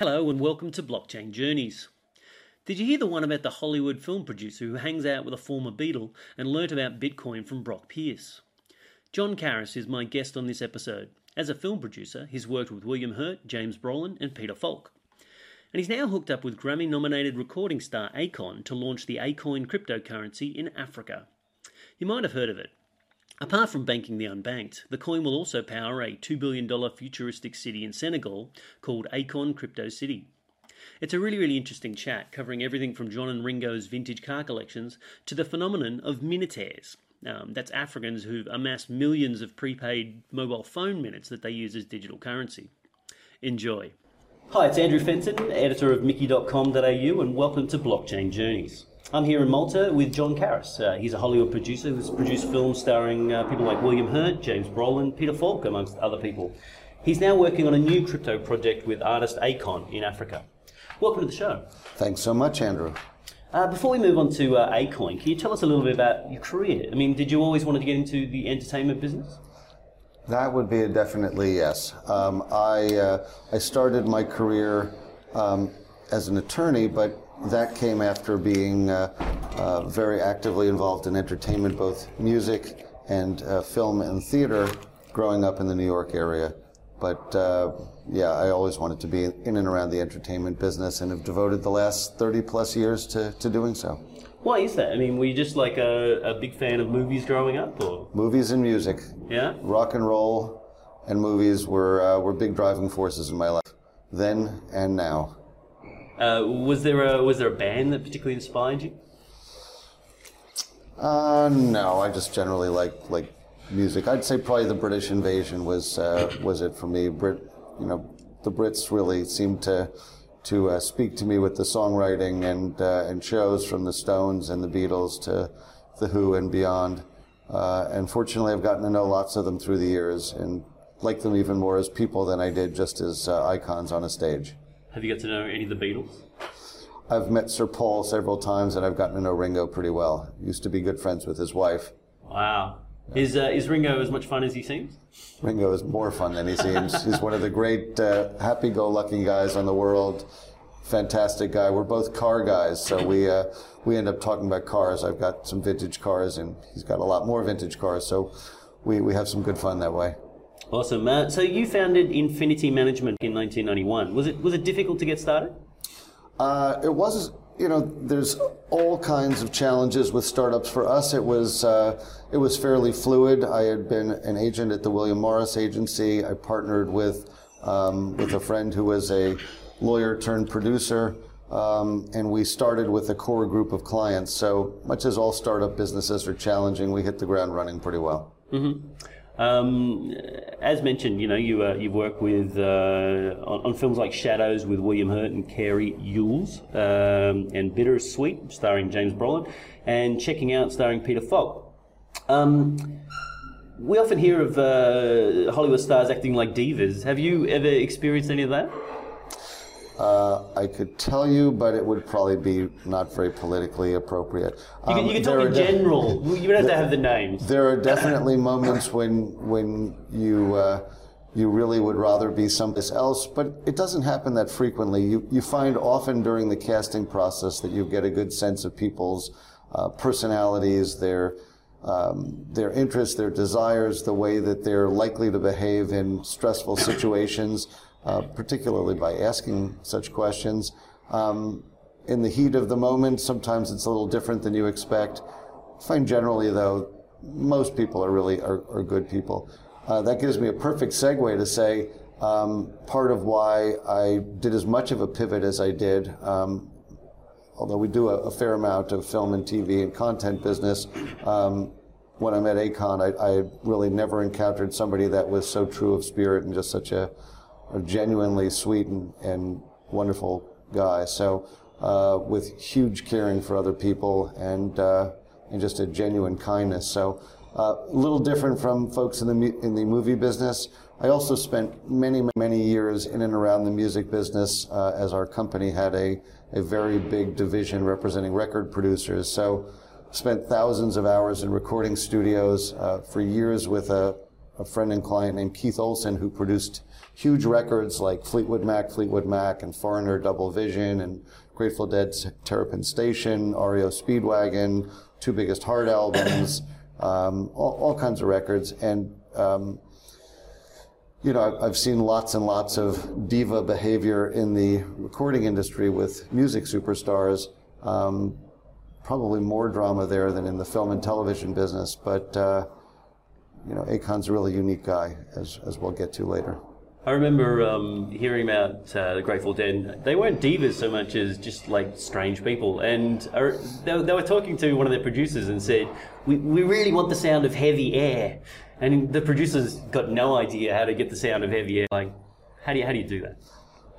Hello and welcome to Blockchain Journeys. Did you hear the one about the Hollywood film producer who hangs out with a former Beatle and learnt about Bitcoin from Brock Pierce? John Karas is my guest on this episode. As a film producer, he's worked with William Hurt, James Brolin, and Peter Falk. And he's now hooked up with Grammy nominated recording star Akon to launch the Acoin cryptocurrency in Africa. You might have heard of it. Apart from banking the unbanked, the coin will also power a $2 billion futuristic city in Senegal called Akon Crypto City. It's a really, really interesting chat covering everything from John and Ringo's vintage car collections to the phenomenon of minutaires. Um, that's Africans who've amassed millions of prepaid mobile phone minutes that they use as digital currency. Enjoy. Hi, it's Andrew Fenton, editor of Micky.com.au, and welcome to Blockchain Journeys. I'm here in Malta with John Karas. Uh, he's a Hollywood producer who's produced films starring uh, people like William Hurt, James Brolin, Peter Falk, amongst other people. He's now working on a new crypto project with artist Akon in Africa. Welcome to the show. Thanks so much, Andrew. Uh, before we move on to uh, Acoin, can you tell us a little bit about your career? I mean, did you always want to get into the entertainment business? That would be a definitely yes. Um, I uh, I started my career um, as an attorney, but that came after being uh, uh, very actively involved in entertainment, both music and uh, film and theater, growing up in the New York area. But uh, yeah, I always wanted to be in and around the entertainment business and have devoted the last 30 plus years to, to doing so. Why is that? I mean, were you just like a, a big fan of movies growing up, or Movies and music, yeah? rock and roll, and movies were, uh, were big driving forces in my life, then and now. Uh, was there a was there a band that particularly inspired you? Uh, no, I just generally like like music. I'd say probably the British Invasion was uh, was it for me. Brit, you know, the Brits really seemed to to uh, speak to me with the songwriting and uh, and shows from the Stones and the Beatles to the Who and beyond. Uh, and fortunately, I've gotten to know lots of them through the years and like them even more as people than I did just as uh, icons on a stage. Have you got to know any of the Beatles? I've met Sir Paul several times, and I've gotten to know Ringo pretty well. Used to be good friends with his wife. Wow. Is uh, is Ringo as much fun as he seems? Ringo is more fun than he seems. He's one of the great uh, happy-go-lucky guys on the world. Fantastic guy. We're both car guys, so we uh, we end up talking about cars. I've got some vintage cars, and he's got a lot more vintage cars. So we, we have some good fun that way. Awesome. Uh, so you founded Infinity Management in 1991. Was it was it difficult to get started? Uh, it was, you know, there's all kinds of challenges with startups. For us, it was uh, it was fairly fluid. I had been an agent at the William Morris agency. I partnered with um, with a friend who was a lawyer turned producer, um, and we started with a core group of clients. So much as all startup businesses are challenging, we hit the ground running pretty well. Um, as mentioned, you know you uh, you've worked with uh, on, on films like Shadows with William Hurt and Carey Yules, um, and Bittersweet starring James Brolin, and Checking Out starring Peter Falk. Um, we often hear of uh, Hollywood stars acting like divas. Have you ever experienced any of that? Uh, I could tell you, but it would probably be not very politically appropriate. You can, you can talk in general. You don't have to have the names. There are definitely moments when when you uh, you really would rather be someplace else, but it doesn't happen that frequently. You you find often during the casting process that you get a good sense of people's uh, personalities, their um, their interests, their desires, the way that they're likely to behave in stressful situations, uh, particularly by asking such questions. Um, in the heat of the moment, sometimes it's a little different than you expect. I find generally, though, most people are really are, are good people. Uh, that gives me a perfect segue to say um, part of why I did as much of a pivot as I did. Um, although we do a, a, fair amount of film and TV and content business, um, when I'm at Akon, I, I, really never encountered somebody that was so true of spirit and just such a, a genuinely sweet and, and wonderful guy. So, uh, with huge caring for other people and uh, and just a genuine kindness. So, uh, a little different from folks in the in the movie business. I also spent many many years in and around the music business uh, as our company had a a very big division representing record producers. So, spent thousands of hours in recording studios uh, for years with a a friend and client named Keith Olsen who produced huge records like Fleetwood Mac, Fleetwood Mac, and Foreigner Double Vision, and Grateful Dead's Terrapin Station, REO Speedwagon, two biggest hard albums, um, all, all, kinds of records. And, um, you know, I've seen lots and lots of diva behavior in the recording industry with music superstars. Um, probably more drama there than in the film and television business, but uh, you know, Akon's a really unique guy, as, as we'll get to later. I remember um, hearing about uh, the Grateful Dead. They weren't divas so much as just like strange people. And uh, they, they, were talking to one of their producers and said, we, we really want the sound of heavy air. And the producers got no idea how to get the sound of heavy air. Like, how do you, how do, you do that?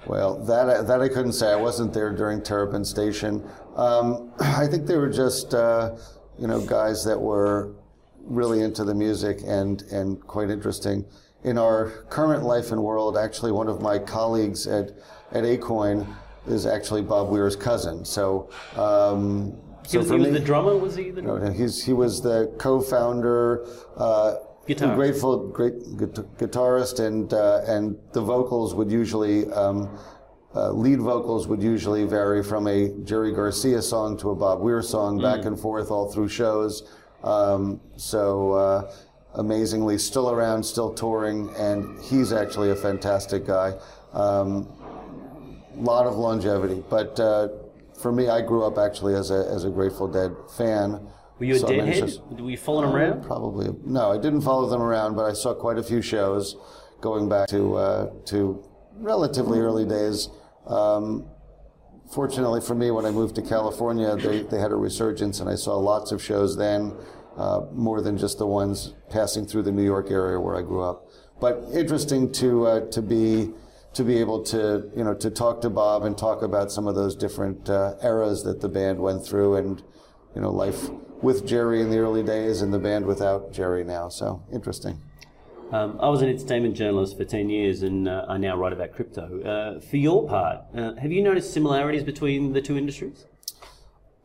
Well, that, that I couldn't say. I wasn't there during Terrapin Station. Um, I think they were just, uh, you know, guys that were really into the music and, and quite interesting in our current life and world, actually, one of my colleagues at, at Acoin is actually Bob Weir's cousin. So, um, he so was, he was me, the drummer, was he? The no, he's, he was the co-founder, uh, guitarist. grateful, great guitarist, and uh, and the vocals would usually. Um, uh, lead vocals would usually vary from a Jerry Garcia song to a Bob Weir song, mm. back and forth all through shows. Um, so uh, amazingly still around, still touring, and he's actually a fantastic guy. A um, lot of longevity, but uh, for me, I grew up actually as a as a Grateful Dead fan. Were you a Deadhead? Were you following them around? Probably. No, I didn't follow them around, but I saw quite a few shows going back to uh, to relatively early days. Um, fortunately for me, when I moved to California, they, they had a resurgence, and I saw lots of shows then uh, more than just the ones passing through the New York area where I grew up. But interesting to uh, to be to be able to you know to talk to Bob and talk about some of those different uh, eras that the band went through and you know life with Jerry in the early days and the band without Jerry now. So interesting. Um, I was an entertainment journalist for 10 years and uh, I now write about crypto. Uh, for your part, uh, have you noticed similarities between the two industries?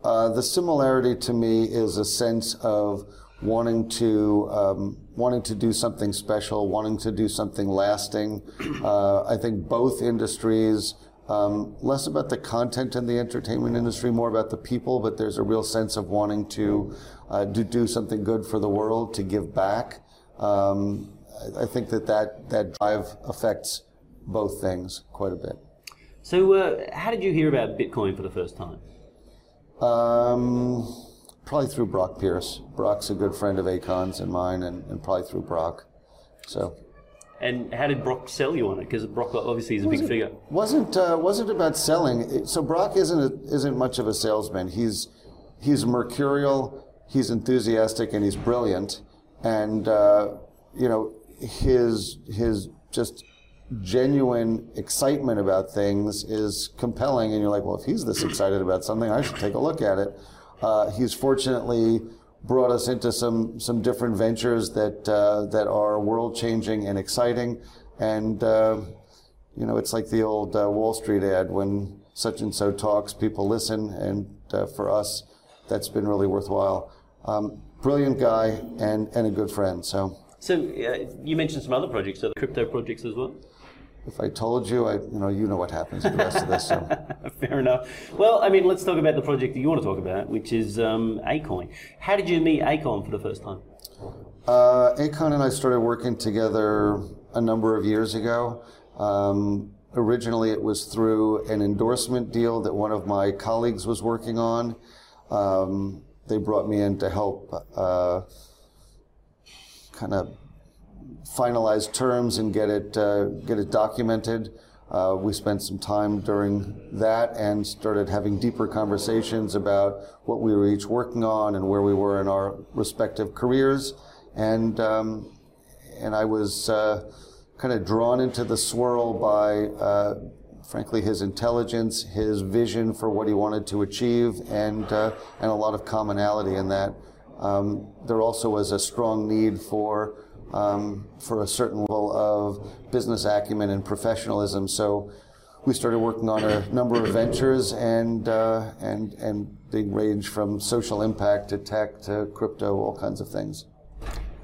Uh, the similarity to me is a sense of wanting to um, wanting to do something special, wanting to do something lasting. Uh, I think both industries. Um, less about the content in the entertainment industry, more about the people, but there's a real sense of wanting to uh, do, do something good for the world, to give back. Um, I, I think that, that that drive affects both things quite a bit. So, uh, how did you hear about Bitcoin for the first time? Um, probably through Brock Pierce. Brock's a good friend of Akon's and mine, and, and probably through Brock. So. And how did Brock sell you on it? Because Brock obviously is a big figure. wasn't uh, wasn't about selling. So Brock isn't a, isn't much of a salesman. He's he's mercurial. He's enthusiastic and he's brilliant. And uh, you know his his just genuine excitement about things is compelling, and you're like, well, if he's this excited about something, I should take a look at it. Uh, he's fortunately brought us into some some different ventures that uh, that are world changing and exciting, and uh, you know, it's like the old uh, Wall Street ad when such and so talks, people listen, and uh, for us, that's been really worthwhile. Um, brilliant guy and and a good friend. So. So uh, you mentioned some other projects, so the crypto projects as well if I told you, I, you know, you know what happens with the rest of this. So. Fair enough. Well, I mean, let's talk about the project that you want to talk about, which is um, Acoin. How did you meet Akon for the first time? Uh, Akon and I started working together a number of years ago. Um, originally, it was through an endorsement deal that one of my colleagues was working on. Um, they brought me in to help uh, kind of finalize terms and get it uh, get it documented. Uh, we spent some time during that and started having deeper conversations about what we were each working on and where we were in our respective careers. And um, and I was uh, kind of drawn into the swirl by, uh, frankly, his intelligence, his vision for what he wanted to achieve, and uh, and a lot of commonality in that. Um, there also was a strong need for um, for a certain level of business acumen and professionalism. So we started working on a number of ventures, and uh, and and they range from social impact to tech to crypto, all kinds of things.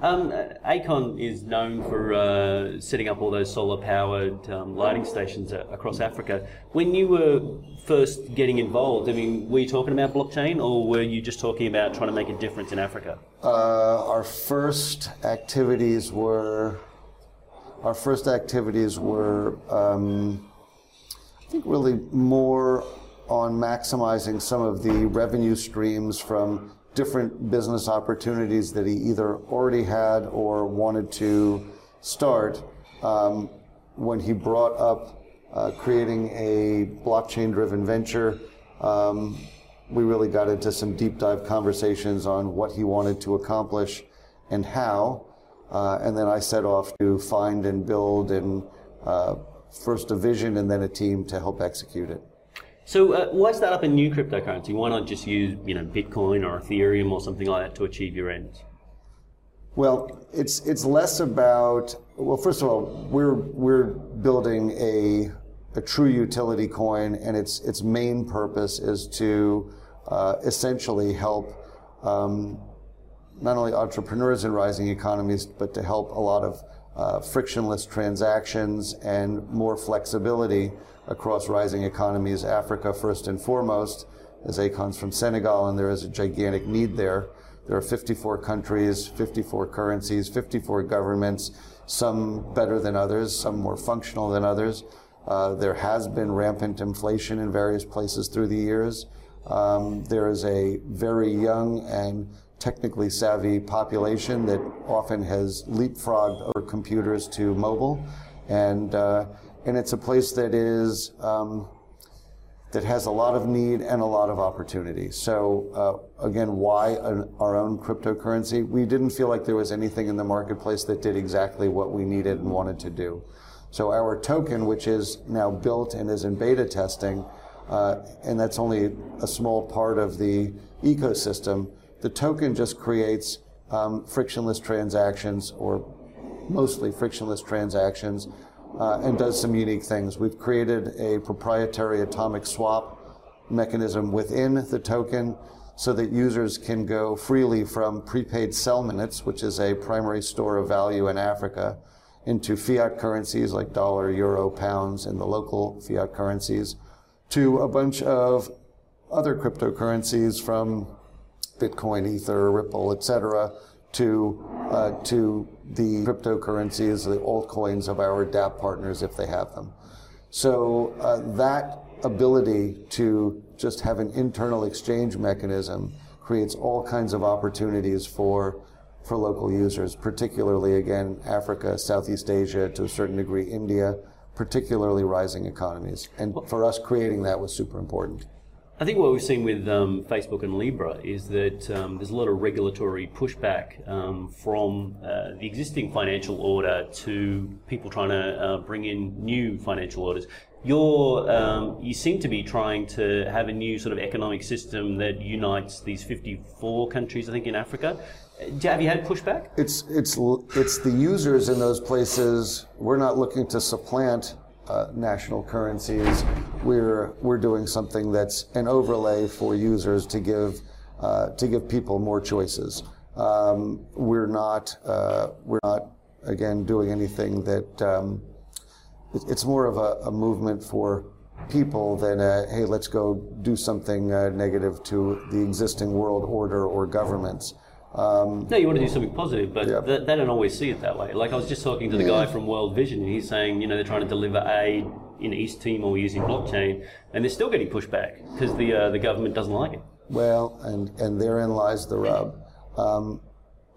Um, Akon is known for uh, setting up all those solar powered um, lighting stations across Africa. When you were first getting involved, I mean, were you talking about blockchain or were you just talking about trying to make a difference in Africa? Uh, our first activities were. Our first activities were, um, I think, really more on maximizing some of the revenue streams from different business opportunities that he either already had or wanted to start um, when he brought up uh, creating a blockchain driven venture. Um, we really got into some deep dive conversations on what he wanted to accomplish and how. Uh, and then I set off to find and build and uh, first a vision and then a team to help execute it. So uh, why start up a new cryptocurrency? Why not just use you know Bitcoin or Ethereum or something like that to achieve your ends? Well, it's it's less about well. First of all, we're we're building a a true utility coin, and its its main purpose is to uh, essentially help um, not only entrepreneurs in rising economies, but to help a lot of uh, frictionless transactions and more flexibility across rising economies, Africa first and foremost, as Akon's from Senegal, and there is a gigantic need there. There are 54 countries, 54 currencies, 54 governments, some better than others, some more functional than others. Uh, there has been rampant inflation in various places through the years. Um, there is a very young and technically savvy population that often has leapfrogged over computers to mobile. And uh, and it's a place that is um, that has a lot of need and a lot of opportunity. So uh, again, why an, our own cryptocurrency? We didn't feel like there was anything in the marketplace that did exactly what we needed and wanted to do. So our token, which is now built and is in beta testing, uh, and that's only a small part of the ecosystem. The token just creates um, frictionless transactions, or mostly frictionless transactions uh, and does some unique things. We've created a proprietary atomic swap mechanism within the token so that users can go freely from prepaid cell minutes, which is a primary store of value in Africa, into fiat currencies like dollar, euro, pounds, and the local fiat currencies, to a bunch of other cryptocurrencies from Bitcoin, Ether, Ripple, etc., to uh, to the cryptocurrencies, the altcoins of our DApp partners if they have them. So uh, that ability to just have an internal exchange mechanism creates all kinds of opportunities for for local users, particularly again Africa, Southeast Asia, to a certain degree India, particularly rising economies. And for us, creating that was super important. I think what we've seen with um, Facebook and Libra is that um, there's a lot of regulatory pushback um, from uh, the existing financial order to people trying to uh, bring in new financial orders. You're, um, you seem to be trying to have a new sort of economic system that unites these 54 countries, I think, in Africa. Have you had pushback? It's it's it's the users in those places. We're not looking to supplant uh, national currencies. We're we're doing something that's an overlay for users to give uh, to give people more choices. Um, we're not uh, we're not again doing anything that um, it, it's more of a, a, movement for people than a, hey let's go do something uh, negative to the existing world order or governments. Um, no, you want to do something positive, but yeah. they, they, don't always see it that way. Like I was just talking to the yeah. guy from World Vision, and he's saying, you know, they're trying to deliver aid in East Timor using blockchain, and they're still getting pushback because the uh, the government doesn't like it. Well, and and therein lies the rub. Um,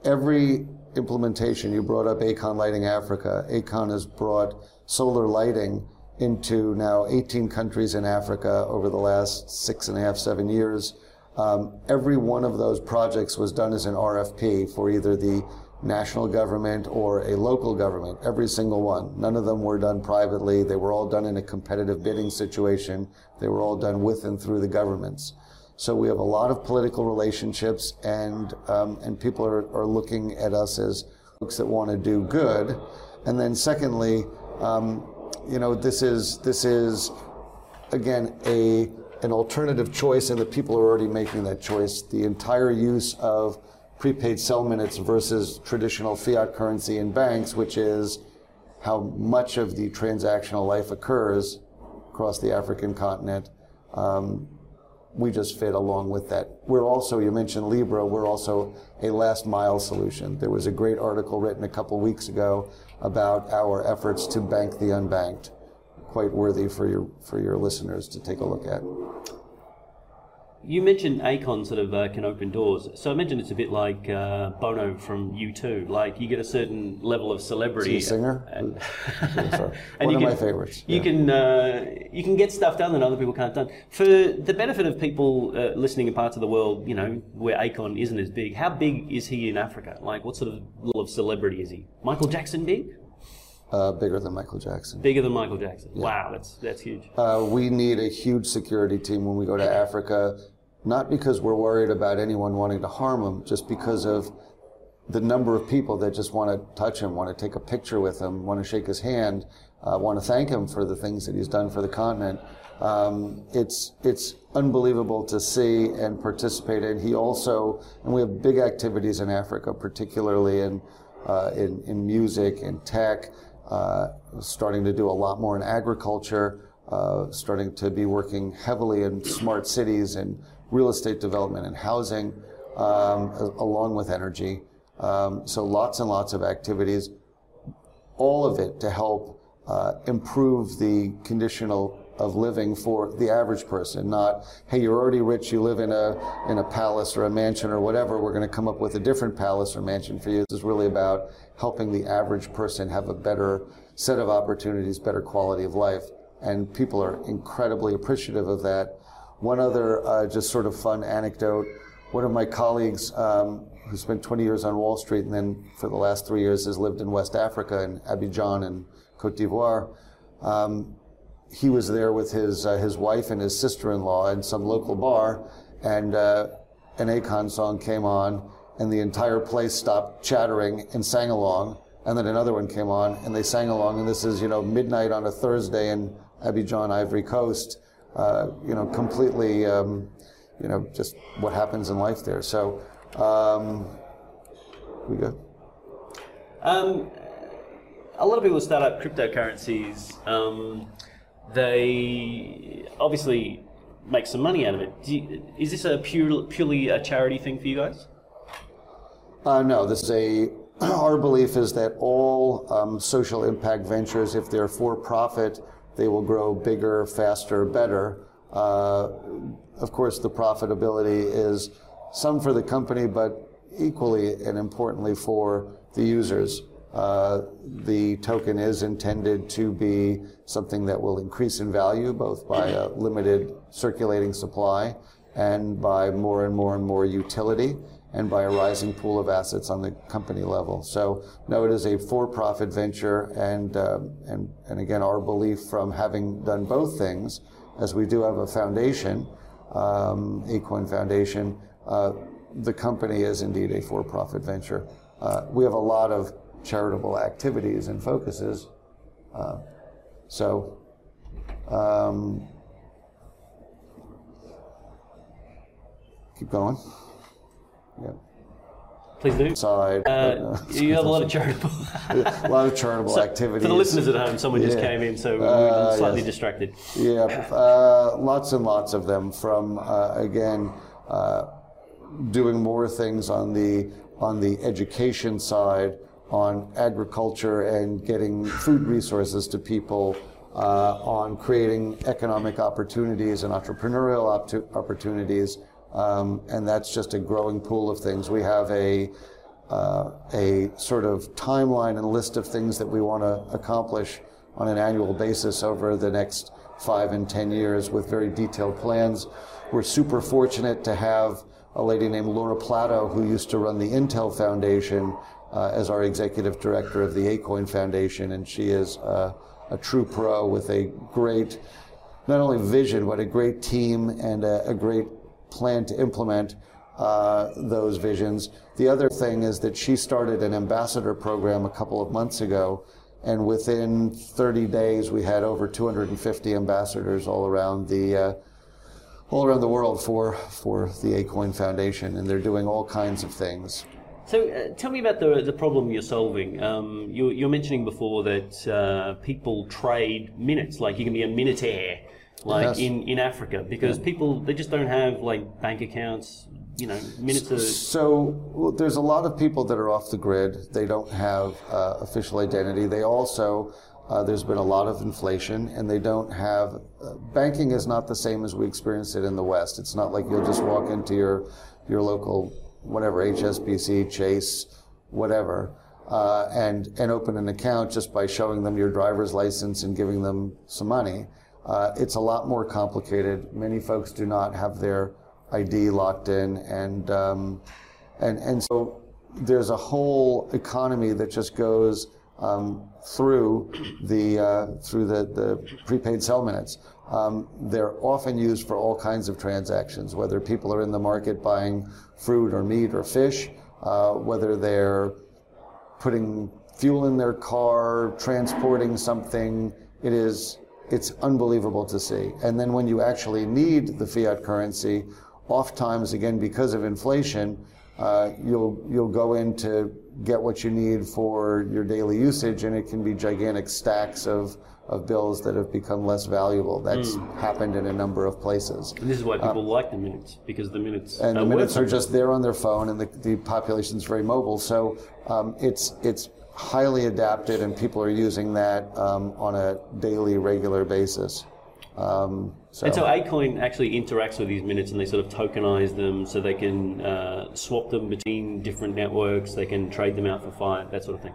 every implementation you brought up, Akon Lighting Africa. Akon has brought solar lighting into now 18 countries in Africa over the last six and a half, seven years. Um, every one of those projects was done as an RFP for either the national government or a local government, every single one. None of them were done privately. They were all done in a competitive bidding situation. They were all done with and through the governments. So we have a lot of political relationships, and um, and people are, are looking at us as folks that want to do good. And then secondly, um, you know, this is this is again a an alternative choice, and the people are already making that choice. The entire use of prepaid cell minutes versus traditional fiat currency in banks, which is how much of the transactional life occurs across the African continent. Um, we just fit along with that. We're also, you mentioned Libra, we're also a last mile solution. There was a great article written a couple weeks ago about our efforts to bank the unbanked. Quite worthy for your, for your listeners to take a look at. You mentioned Akon sort of uh, can open doors. So I mentioned it's a bit like uh, Bono from U2. Like you get a certain level of celebrity. Is singer? And, One and of can, my favorites. You yeah. can uh, you can get stuff done that other people can't done. For the benefit of people uh, listening in parts of the world, you know, where Akon isn't as big. How big is he in Africa? Like what sort of level of celebrity is he? Michael Jackson big? Uh, bigger than Michael Jackson. Bigger than Michael Jackson. Wow, that's that's huge. Uh, we need a huge security team when we go to Africa, not because we're worried about anyone wanting to harm him, just because of the number of people that just want to touch him, want to take a picture with him, want to shake his hand, uh, want to thank him for the things that he's done for the continent. Um, it's it's unbelievable to see and participate in. He also, and we have big activities in Africa, particularly in uh, in, in music and tech. Uh, starting to do a lot more in agriculture, uh, starting to be working heavily in smart cities and real estate development and housing, um, along with energy. Um, so lots and lots of activities, all of it to help uh, improve the conditional of living for the average person. Not, hey, you're already rich, you live in a in a palace or a mansion or whatever. We're going to come up with a different palace or mansion for you. This is really about helping the average person have a better set of opportunities, better quality of life, and people are incredibly appreciative of that. One other uh, just sort of fun anecdote. One of my colleagues um, who spent 20 years on Wall Street and then for the last three years has lived in West Africa in Abidjan and Cote d'Ivoire. Um, he was there with his uh, his wife and his sister-in-law in some local bar, and uh, an Akon song came on, and the entire place stopped chattering and sang along. And then another one came on, and they sang along. And this is you know midnight on a Thursday in Abidjan, Ivory Coast. Uh, you know, completely, um, you know, just what happens in life there. So, um, we good. Um, a lot of people start up cryptocurrencies. Um, they obviously make some money out of it. You, is this a pure, purely a charity thing for you guys? Uh, no, this is a. Our belief is that all um, social impact ventures, if they're for profit, they will grow bigger, faster, better. Uh, of course, the profitability is some for the company, but equally and importantly for the users. Uh, the token is intended to be something that will increase in value, both by a limited circulating supply and by more and more and more utility and by a rising pool of assets on the company level. So, no, it is a for-profit venture, and uh, and and again, our belief from having done both things, as we do have a foundation, um, Acoin Foundation, uh, the company is indeed a for-profit venture. Uh, we have a lot of charitable activities and focuses. Uh, so, um, keep going. Yeah. Please do. Side. Uh, you have a lot of charitable. a lot of charitable So, activities. For the listeners at home, someone just came in, so we Uh, were slightly yes. distracted. Yeah, uh, lots and lots of them. From uh, again, uh, doing more things on the on the education side, on agriculture and getting food resources to people, uh, on creating economic opportunities and entrepreneurial optu- opportunities, um, and that's just a growing pool of things. We have a uh, a sort of timeline and list of things that we want to accomplish on an annual basis over the next five and ten years with very detailed plans. We're super fortunate to have a lady named Laura Plato who used to run the Intel Foundation uh, as our executive director of the Acoin Foundation, and she is uh, a true pro with a great, not only vision, but a great team and a, a great plan to implement uh, those visions. The other thing is that she started an ambassador program a couple of months ago, and within 30 days we had over 250 ambassadors all around the uh, all around the world for for the Acoin Foundation, and they're doing all kinds of things. So uh, tell me about the the problem you're solving. Um, you, you're mentioning before that uh, people trade minutes, like you can be a minutaire, like Yes. in, in Africa, because people they just don't have like bank accounts. You know, minutes are So well, there's a lot of people that are off the grid. They don't have uh, official identity. They also uh, there's been a lot of inflation, and they don't have. Uh, banking is not the same as we experience it in the West. It's not like you'll just walk into your your local whatever HSBC, Chase, whatever, uh, and and open an account just by showing them your driver's license and giving them some money. Uh, it's a lot more complicated. Many folks do not have their ID locked in, and um, and and so there's a whole economy that just goes um, through the uh, through the, the prepaid cell minutes. Um, they're often used for all kinds of transactions, whether people are in the market buying fruit or meat or fish, uh, whether they're putting fuel in their car, transporting something. It is it's unbelievable to see. And then when you actually need the fiat currency, oftentimes again because of inflation, uh, you'll you'll go in to get what you need for your daily usage, and it can be gigantic stacks of of bills that have become less valuable. That's happened in a number of places. And this is why people like the minutes because the minutes And are the minutes are just there on their phone, and the, the population is very mobile. So um, it's it's highly adapted, and people are using that um, on a daily, regular basis. Um, so, And so Acoin actually interacts with these minutes and they sort of tokenize them so they can uh, swap them between different networks, they can trade them out for fiat, that sort of thing.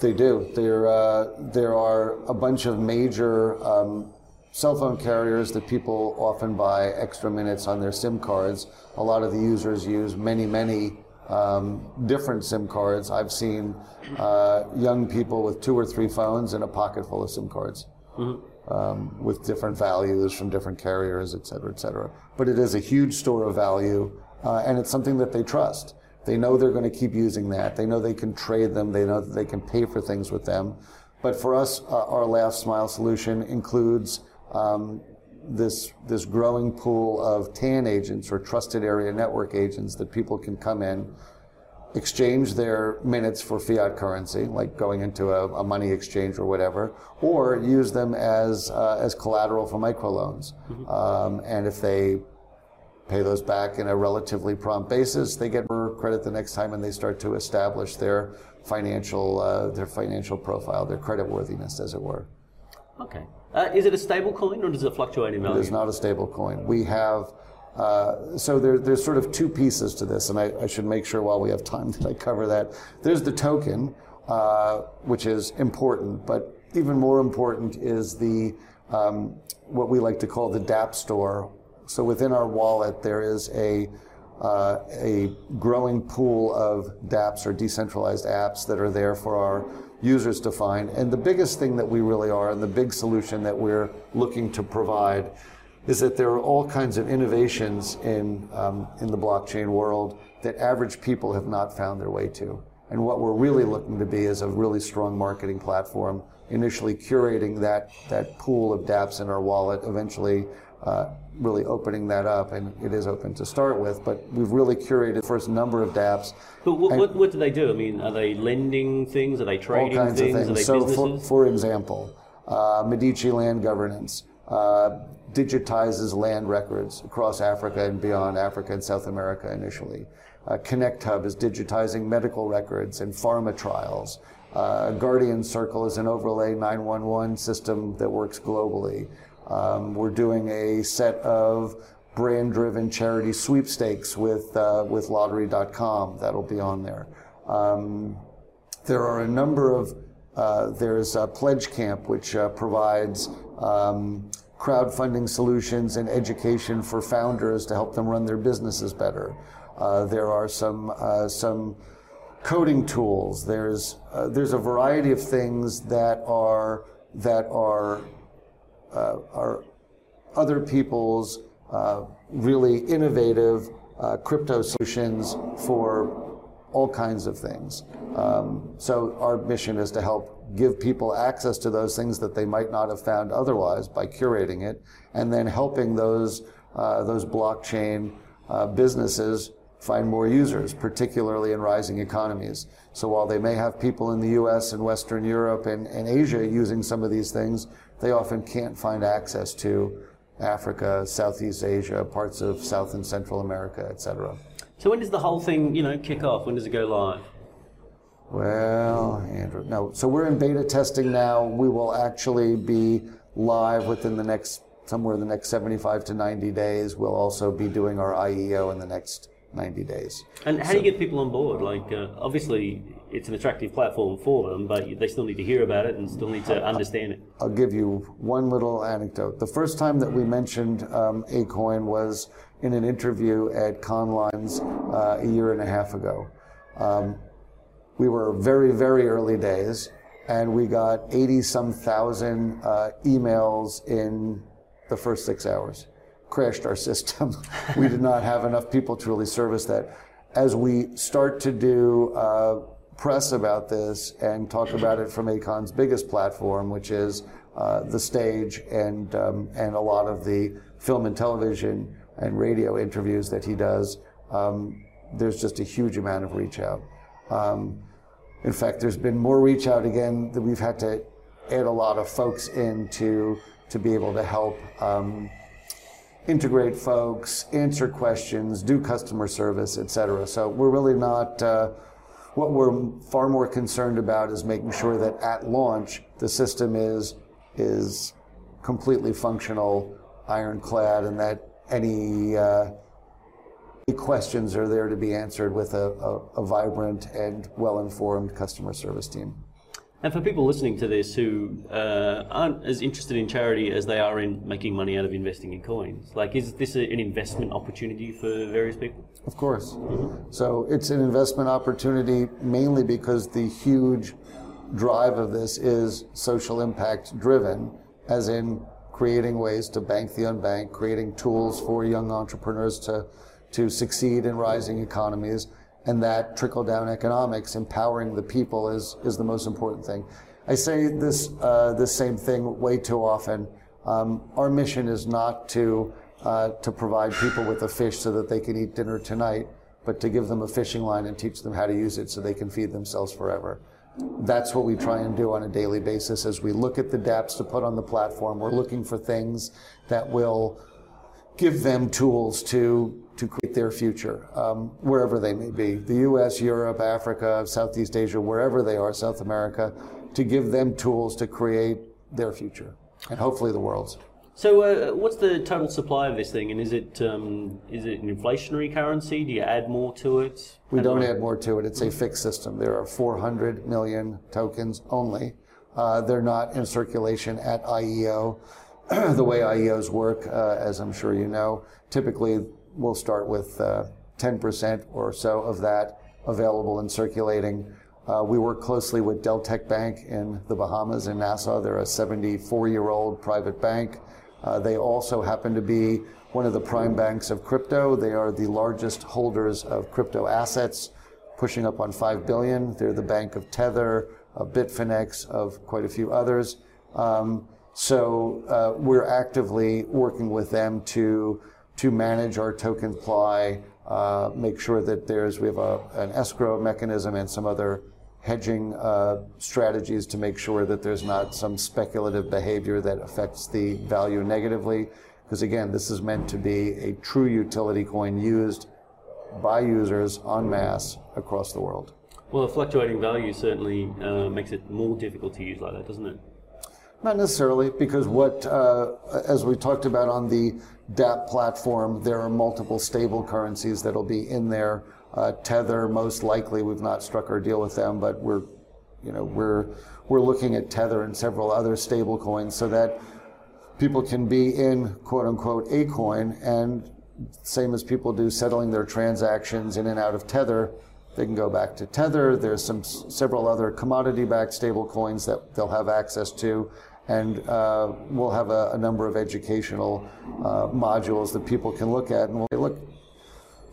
They do. There, uh, there are a bunch of major um, cell phone carriers that people often buy extra minutes on their SIM cards. A lot of the users use many, many um, different SIM cards. I've seen uh, young people with two or three phones and a pocket full of SIM cards. Um, with different values from different carriers, et cetera, et cetera. But it is a huge store of value, uh, and it's something that they trust. They know they're going to keep using that. They know they can trade them. They know that they can pay for things with them. But for us, uh, our last mile solution includes um, this this growing pool of TAN agents or trusted area network agents that people can come in, exchange their minutes for fiat currency, like going into a, a money exchange or whatever, or use them as uh, as collateral for microloans. Um, and if they pay those back in a relatively prompt basis, they get more credit the next time, and they start to establish their financial uh, their financial profile, their credit worthiness, as it were. Okay. Uh, is it a stable coin or does it fluctuate in value? is not a stable coin. We have, uh, so there, there's sort of two pieces to this, and I, I should make sure while we have time that I cover that. There's the token, uh, which is important, but even more important is the, um, what we like to call the DApp store. So within our wallet, there is a, uh, a growing pool of dApps or decentralized apps that are there for our users to find. And the biggest thing that we really are, and the big solution that we're looking to provide, is that there are all kinds of innovations in, um, in the blockchain world that average people have not found their way to. And what we're really looking to be is a really strong marketing platform, initially curating that, that pool of dApps in our wallet, eventually uh, really opening that up, and it is open to start with, but we've really curated the first number of dApps But what, what, what do they do? I mean, are they lending things? Are they all trading kinds things? of things. So, for, for example, uh, Medici Land Governance uh, digitizes land records across Africa and beyond Africa and South America initially. Uh, Connect Hub is digitizing medical records and pharma trials. Uh, Guardian Circle is an overlay 911 system that works globally. Um, we're doing a set of brand-driven charity sweepstakes with uh, with Lottery.com. That'll be on there. Um, there are a number of uh, there's a Pledgecamp which uh, provides um, crowdfunding solutions and education for founders to help them run their businesses better. Uh, there are some uh, some coding tools. There's there's a variety of things that are that are are other people's uh, really innovative uh, crypto solutions for all kinds of things. Um, so our mission is to help give people access to those things that they might not have found otherwise by curating it, and then helping those uh, those blockchain uh, businesses find more users, particularly in rising economies. So while they may have people in the US and Western Europe and, and Asia using some of these things, they often can't find access to Africa, Southeast Asia, parts of South and Central America, etc. So when does the whole thing, you know, kick off? When does it go live? Well, Andrew, no. So we're in beta testing now. We will actually be live within the next somewhere in the next 75 to 90 days. We'll also be doing our IEO in the next 90 days. And how so, do you get people on board? Like, uh, obviously, it's an attractive platform for them, but they still need to hear about it and still need to understand it. I'll give you one little anecdote. The first time that we mentioned um, Acoin was in an interview at Cannes Lions uh, a year and a half ago. Um, we were very, very early days, and we got 80 some thousand uh, emails in the first six hours crashed our system. we did not have enough people to really service that. As we start to do uh, press about this and talk about it from Akon's biggest platform, which is uh, the stage and um, and a lot of the film and television and radio interviews that he does, um, there's just a huge amount of reach out. Um, in fact, there's been more reach out again that we've had to add a lot of folks in to to be able to help um, integrate folks, answer questions, do customer service, et cetera. So we're really not, uh, what we're far more concerned about is making sure that at launch, the system is, is completely functional, ironclad, and that any, uh, questions are there to be answered with a, a, a vibrant and well-informed customer service team. And for people listening to this who uh, aren't as interested in charity as they are in making money out of investing in coins, like is this a, an investment opportunity for various people? Of course. Mm-hmm. So it's an investment opportunity mainly because the huge drive of this is social impact driven, as in creating ways to bank the unbanked, creating tools for young entrepreneurs to, to succeed in rising economies and that trickle down economics, empowering the people is, is the most important thing. I say this, uh, this same thing way too often. Um, our mission is not to, uh, to provide people with a fish so that they can eat dinner tonight, but to give them a fishing line and teach them how to use it so they can feed themselves forever. That's what we try and do on a daily basis as we look at the dApps to put on the platform. We're looking for things that will give them tools to to create their future, um, wherever they may be the US, Europe, Africa, Southeast Asia, wherever they are, South America, to give them tools to create their future and hopefully the world's. So, uh, what's the total supply of this thing, and is it um, is it an inflationary currency? Do you add more to it? We don't add more to it. It's a fixed system. There are 400 million tokens only. Uh, they're not in circulation at IEO. the way IEOs work, uh, as I'm sure you know, typically we'll start with uh, 10% or so of that available and circulating. Uh, we work closely with Deltec Bank in the Bahamas in Nassau. They're a 74 year old private bank. Uh, they also happen to be one of the prime banks of crypto. They are the largest holders of crypto assets, pushing up on 5 billion. They're the bank of Tether, of Bitfinex, of quite a few others. Um, so uh, we're actively working with them to to manage our token supply, uh, make sure that there's we have a, an escrow mechanism and some other hedging uh, strategies to make sure that there's not some speculative behavior that affects the value negatively. Because again, this is meant to be a true utility coin used by users en masse across the world. Well, a fluctuating value certainly uh, makes it more difficult to use like that, doesn't it? Not necessarily, because what, uh, as we talked about on the DApp platform, there are multiple stable currencies that'll be in there. Uh, Tether, most likely, we've not struck our deal with them, but we're, you know, we're we're looking at Tether and several other stable coins so that people can be in quote unquote a coin and same as people do settling their transactions in and out of Tether, they can go back to Tether. There's some several other commodity-backed stable coins that they'll have access to and uh, we'll have a, a, number of educational uh, modules that people can look at and we'll say, look,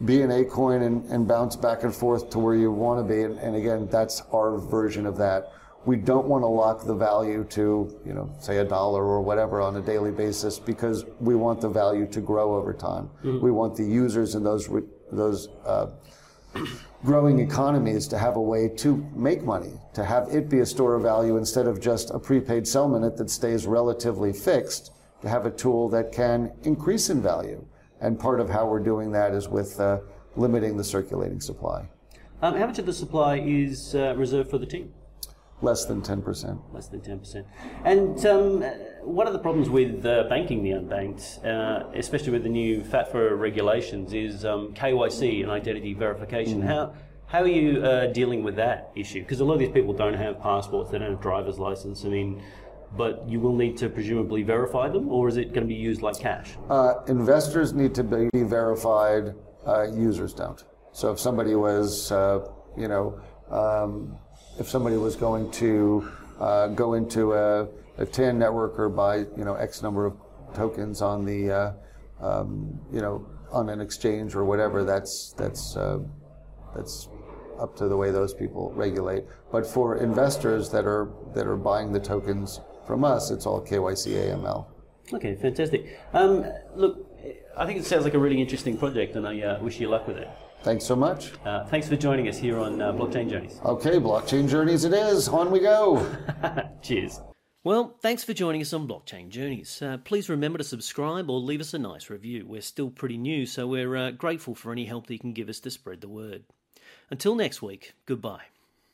be an Acoin and, and bounce back and forth to where you want to be. And, and, again, that's our version of that. we don't want to lock the value to, you know, say a dollar or whatever on a daily basis because we want the value to grow over time. Mm-hmm. We want the users and those those uh, growing economies to have a way to make money, to have it be a store of value instead of just a prepaid cell minute that stays relatively fixed, to have a tool that can increase in value. And part of how we're doing that is with uh, limiting the circulating supply. Um, how much of the supply is uh, reserved for the team? Less than 10%. Less than 10%. And um, one of the problems with uh, banking the unbanked, uh, especially with the new FATF regulations, is um, KYC and identity verification. Mm. How, how are you uh, dealing with that issue? Because a lot of these people don't have passports, they don't have driver's license. I mean, but you will need to presumably verify them, or is it going to be used like cash? Uh, investors need to be verified, uh, users don't. So if somebody was, uh, you know, um, if somebody was going to uh, go into a, a TAN network or buy, you know, X number of tokens on the, uh, um, you know, on an exchange or whatever, that's that's uh, that's up to the way those people regulate. But for investors that are that are buying the tokens from us, it's all KYC AML. Okay, fantastic. Um, look, I think it sounds like a really interesting project, and I uh, wish you luck with it. Thanks so much. Uh, thanks for joining us here on uh, Blockchain Journeys. Okay, Blockchain Journeys it is. On we go. Cheers. Well, thanks for joining us on Blockchain Journeys. Uh, please remember to subscribe or leave us a nice review. We're still pretty new, so we're uh, grateful for any help that you can give us to spread the word. Until next week, goodbye.